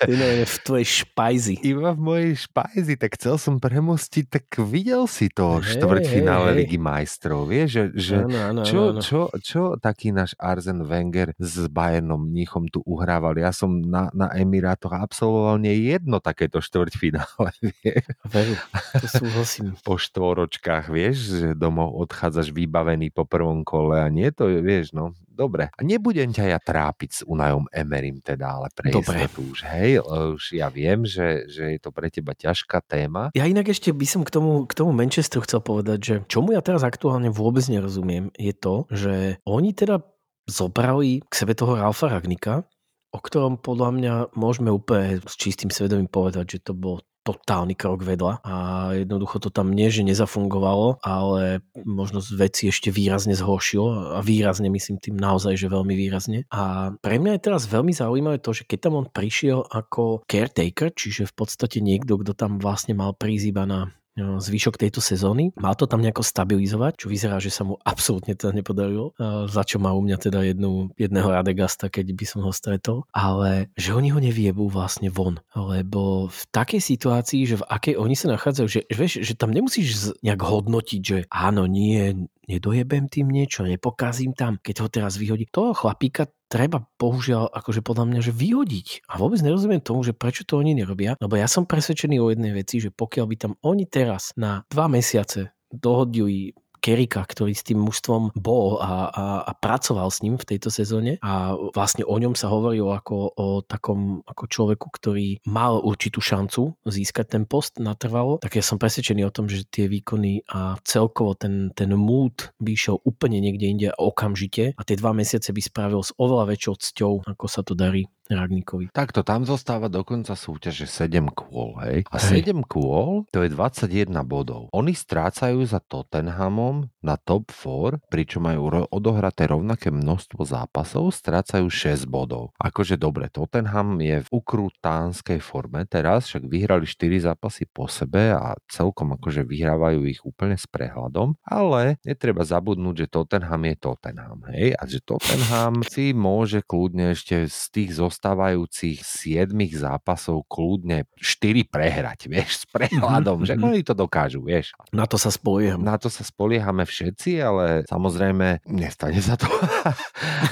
To je v tvojej špajzi. iba v mojej špajzi, tak chcel som premostiť, tak videl si to Hej, štvrťfinále hej. Ligy majstrov, vieš, že, že Áno, áno, čo, áno. čo, čo taký náš Arzen Wenger s Bayernom Mníchom tu uhrával? Ja som na, na Emirátoch absolvoval nie jedno takéto štvrťfinále, vieš, Veru, to súhlasím. po štvoročkách, vieš, že domov odchádzaš vybavený po prvom kole a nie to, vieš, no, dobre. A nebudem ťa ja trápiť s Unajom Emerim teda, ale pre Dobre. istotu už, hej, už ja viem, že, že je to pre teba ťažká téma, Ja inak ešte by som k tomu, k tomu Manchesteru chcel povedať, že čomu ja teraz aktuálne vôbec nerozumiem, je to, že oni teda zobrali k sebe toho Ralfa Ragnika, o ktorom podľa mňa môžeme úplne s čistým svedomím povedať, že to bol totálny krok vedľa a jednoducho to tam nie, že nezafungovalo, ale možno veci ešte výrazne zhoršilo a výrazne myslím tým naozaj, že veľmi výrazne. A pre mňa je teraz veľmi zaujímavé to, že keď tam on prišiel ako caretaker, čiže v podstate niekto, kto tam vlastne mal prísť iba na zvyšok tejto sezóny. Mal to tam nejako stabilizovať, čo vyzerá, že sa mu absolútne teda nepodarilo, uh, za čo má u mňa teda jednu, jedného Radegasta, keď by som ho stretol, ale že oni ho neviebú vlastne von, lebo v takej situácii, že v akej oni sa nachádzajú, že, vieš, že tam nemusíš nejak hodnotiť, že áno, nie, nedojebem tým niečo, nepokazím tam, keď ho teraz vyhodí. Toho chlapíka treba bohužiaľ akože podľa mňa, že vyhodiť. A vôbec nerozumiem tomu, že prečo to oni nerobia, lebo ja som presvedčený o jednej veci, že pokiaľ by tam oni teraz na dva mesiace dohodili Kerika, ktorý s tým mužstvom bol a, a, a pracoval s ním v tejto sezóne. A vlastne o ňom sa hovorilo ako o takom ako človeku, ktorý mal určitú šancu získať ten post natrvalo, tak ja som presvedčený o tom, že tie výkony a celkovo ten, ten mood by išiel úplne niekde inde okamžite. A tie dva mesiace by spravil s oveľa väčšou cťou, ako sa to darí Ragníkovi. Takto, tam zostáva dokonca súťaže 7 kôl, hej? A hej. 7 kôl, to je 21 bodov. Oni strácajú za Tottenhamom na top 4, pričom majú odohraté rovnaké množstvo zápasov, strácajú 6 bodov. Akože dobre, Tottenham je v ukrutánskej forme teraz, však vyhrali 4 zápasy po sebe a celkom akože vyhrávajú ich úplne s prehľadom, ale netreba zabudnúť, že Tottenham je Tottenham, hej? A že Tottenham si môže kľudne ešte z tých zostávajúcich 7 zápasov kľudne 4 prehrať, vieš, s prehľadom, že Mhm. oni to dokážu, vieš. Na to sa spolieham. Na to sa spoliehame všetci, ale samozrejme nestane sa to.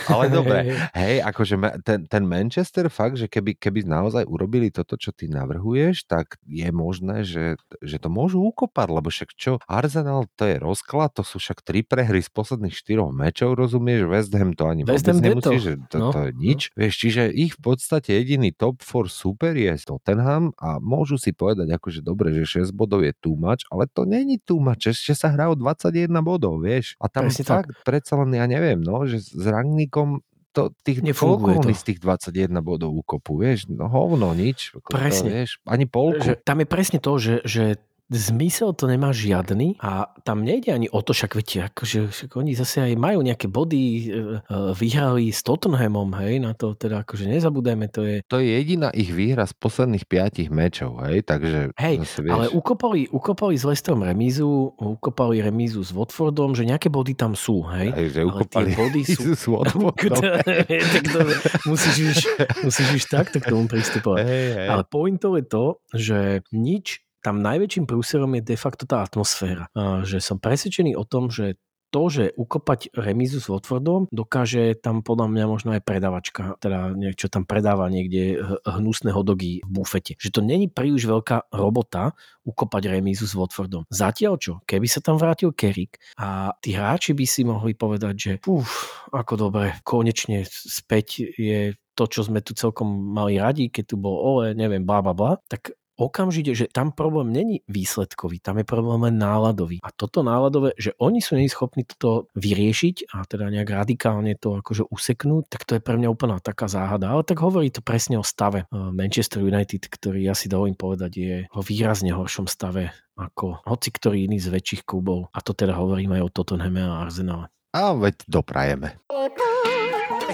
ale dobre, hej, akože ten, ten Manchester fakt, že keby, keby naozaj urobili toto, čo ty navrhuješ, tak je možné, že, že to môžu ukopať, lebo však čo, Arsenal to je rozklad, to sú však tri prehry z posledných štyroch mečov, rozumieš, West Ham to ani West Ham nemusí, deto. že to, No, to je nič. Vieš, čiže ich v podstate jediný top 4 super je Tottenham a môžu si povedať akože dobre, že 6 bodov je too much, ale to není too much, ešte sa hrá o 21 bodov, vieš. A tam Presne fakt predsa len, ja neviem, no, že s Rangníkom to, tých, koľko z tých 21 bodov ukopu, vieš, no hovno, nič. Ako to, Presne. vieš, ani polku. že tam je presne to, že, že zmysel to nemá žiadny a tam nejde ani o to, však viete, akože však oni zase aj majú nejaké body, e, e, vyhrali s Tottenhamom, hej, na to teda akože nezabudajme, to je To je jediná ich výhra z posledných piatich mečov, hej, takže Hej, zase, vieš, ale ukopali, ukopali s Westom remízu, ukopali remízu s Watfordom, že nejaké body tam sú, hej. aj, že ale tie body sú- s Watfordom. tak to, musíš, už, musíš už takto k tomu pristupovať. Hej, hej. Ale pointov je to, že nič, tam najväčším prúserom je de facto tá atmosféra. Že som presvedčený o tom, že to, že ukopať remízu s Watfordom, dokáže tam podľa mňa možno aj predavačka, teda niečo tam predáva niekde h- hnusné hodogy v bufete. Že to není príliš veľká robota ukopať remízu s Watfordom. Zatiaľ čo, keby sa tam vrátil Kerik a tí hráči by si mohli povedať, že uf, ako dobre, konečne späť je to, čo sme tu celkom mali radi, keď tu bol Ole, neviem, bla bla bla, tak okamžite, že tam problém není výsledkový, tam je problém len náladový. A toto náladové, že oni sú není schopní toto vyriešiť a teda nejak radikálne to akože useknúť, tak to je pre mňa úplná taká záhada. Ale tak hovorí to presne o stave eh, Manchester United, ktorý ja si dovolím povedať je vo výrazne horšom stave ako hoci ktorý iný z väčších klubov. A to teda hovorím aj o Tottenhame a Arsenale. A veď doprajeme.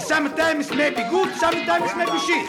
Sometimes maybe good, sometimes maybe shit.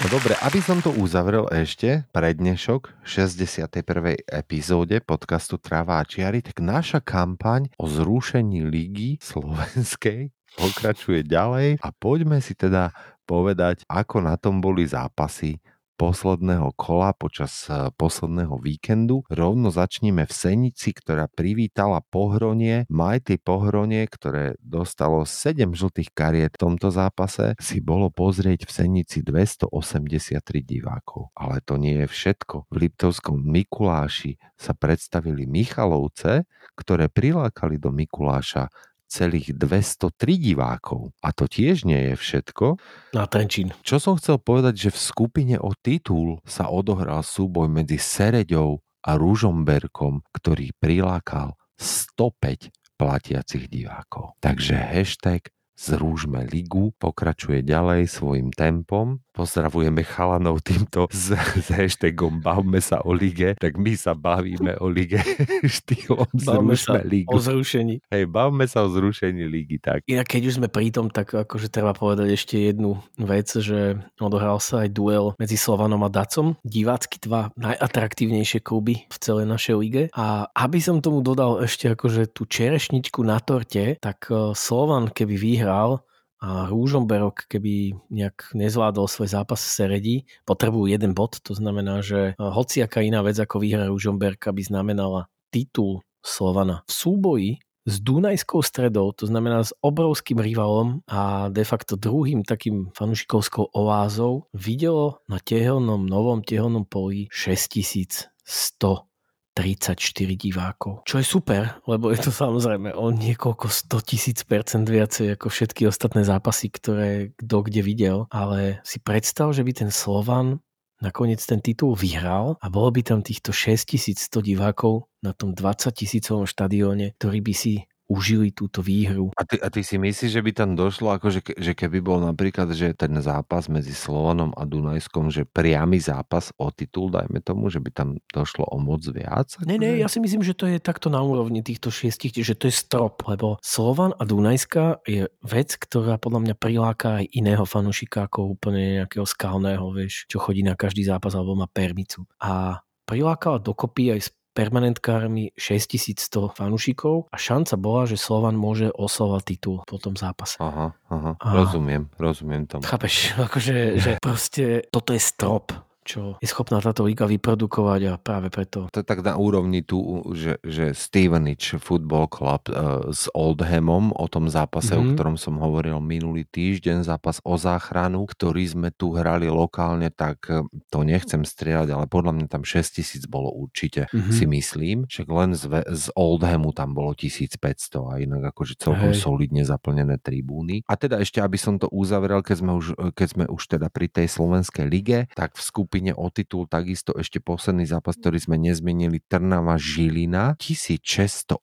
No dobre, aby som to uzavrel ešte, prednešok 61. epizóde podcastu Tráva a čiary, tak naša kampaň o zrušení ligy slovenskej pokračuje ďalej a poďme si teda povedať, ako na tom boli zápasy posledného kola počas eh, posledného víkendu. Rovno začneme v Senici, ktorá privítala Pohronie. Majty Pohronie, ktoré dostalo 7 žltých kariet v tomto zápase, si bolo pozrieť v Senici 283 divákov. Ale to nie je všetko. V Liptovskom Mikuláši sa predstavili Michalovce, ktoré prilákali do Mikuláša celých 203 divákov. A to tiež nie je všetko. Na Trenčín. Čo som chcel povedať, že v skupine o titul sa odohral súboj medzi Sereďou a Ružomberkom, ktorý prilákal 105 platiacich divákov. Takže hashtag Zrúžme ligu pokračuje ďalej svojim tempom. Pozdravujeme chalanov týmto s, s hashtagom Bavme sa o lige, tak my sa bavíme o lige štýlom Bavme sa ligu. o zrušení. Hej, bavme sa o zrušení ligy, tak. Inak keď už sme pri tom, tak akože treba povedať ešte jednu vec, že odohral sa aj duel medzi Slovanom a Dacom. Divácky dva najatraktívnejšie kluby v celej našej lige. A aby som tomu dodal ešte akože tú čerešničku na torte, tak eh, Slovan keby vyhral, a Rúžomberok, keby nejak nezvládol svoj zápas v Seredi, potrebujú jeden bod, to znamená, že eh, hociaká iná vec ako výhra Rúžomberka by znamenala titul Slovana. V súboji s Dunajskou stredou, to znamená s obrovským rivalom a de facto druhým takým fanušikovskou oázou, videlo na tehelnom, novom tehelnom poli 6100 34 divákov. Čo je super, lebo je to samozrejme o niekoľko 100 tisíc percent viacej ako všetky ostatné zápasy, ktoré kto kde videl. Ale si predstav, že by ten Slovan nakoniec ten titul vyhral a bolo by tam týchto 6100 divákov na tom 20 tisícovom štadióne, ktorí by si užili túto výhru. A ty, a ty si myslíš, že by tam došlo, akože že keby bol napríklad, že ten zápas medzi Slovanom a Dunajskom, že priamy zápas o titul, dajme tomu, že by tam došlo o moc viac? Ne, ne, ja si myslím, že to je takto na úrovni týchto šiestich, že to je strop, lebo Slovan a Dunajska je vec, ktorá podľa mňa priláka aj iného fanušika ako úplne nejakého skalného, vieš, čo chodí na každý zápas alebo má permicu. A prilákala dokopy aj permanentkármi 6100 fanúšikov a šanca bola, že Slovan môže oslovať titul po tom zápase. Aha, aha, A- rozumiem, rozumiem tomu. Chápeš, akože že proste toto je strop, čo je schopná táto liga vyprodukovať a práve preto To je tak na úrovni tu, že, že Stevenage Football Club uh, s Oldhamom o tom zápase, mm-hmm. o Mhm. ktorom som hovoril minulý týždeň, zápas o záchranu, ktorý sme tu hrali lokálne, tak eh, to nechcem strieľať, ale podľa mňa tam 6000 bolo určite, Mhm. mm-hmm. si myslím. Však len z, z Oldhamu tam bolo 1500 a inak akože celkom Hej. solidne zaplnené tribúny. A teda ešte, aby som to uzavrel, keď sme už, keď sme už teda pri tej slovenskej lige, tak v skupine o titul takisto ešte posledný zápas, ktorý sme nezmenili, Trnava Žilina, 1618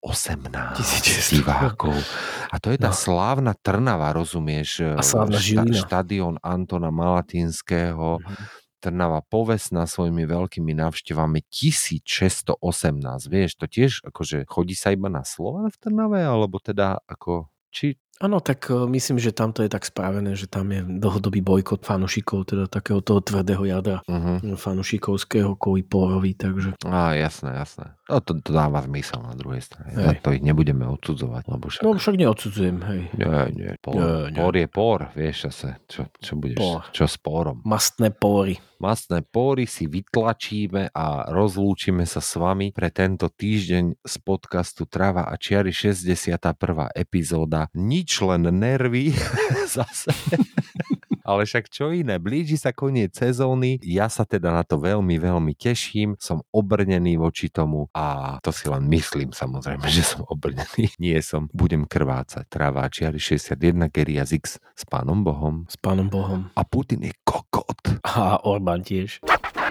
1600. divákov. A to je tá No. slávna Trnava, rozumieš? A slávna Žilina. štadión Antona Malatinského, Mhm. Trnava povestná svojimi veľkými návštevami 1618, vieš, to tiež akože chodí sa iba na Slovan v Trnave, alebo teda ako, či Áno, tak e, myslím, že tamto je tak spravené, že tam je dlhodobý bojkot fanušikov, teda takého toho tvrdého jadra uh-huh. fanušikovského kvôli Pórovi, takže Á, jasné, jasné. No to, to dáva zmysel na druhej strane. Hej. Za to ich nebudeme odsudzovať, lebo však... no však neodsudzujem, hej. Nie, nie, por, Nie, nie. por je por, vieš zase, čo, čo budeš, Por. čo s porom. Mastné póry. Masné pory si vytlačíme a rozlúčime sa s vami pre tento týždeň z podcastu Trava a Čiary 61. epizóda. Nič len nervy zase. Ale však čo iné, blíži sa koniec sezóny, ja sa teda na to veľmi, veľmi teším, som obrnený voči tomu a to si len myslím samozrejme, že som obrnený. Nie som, budem krvácať. Čiary 61, Geria Zix s pánom Bohom. S pánom Bohom. A Putin je kokot. A Orbán tiež. Rada.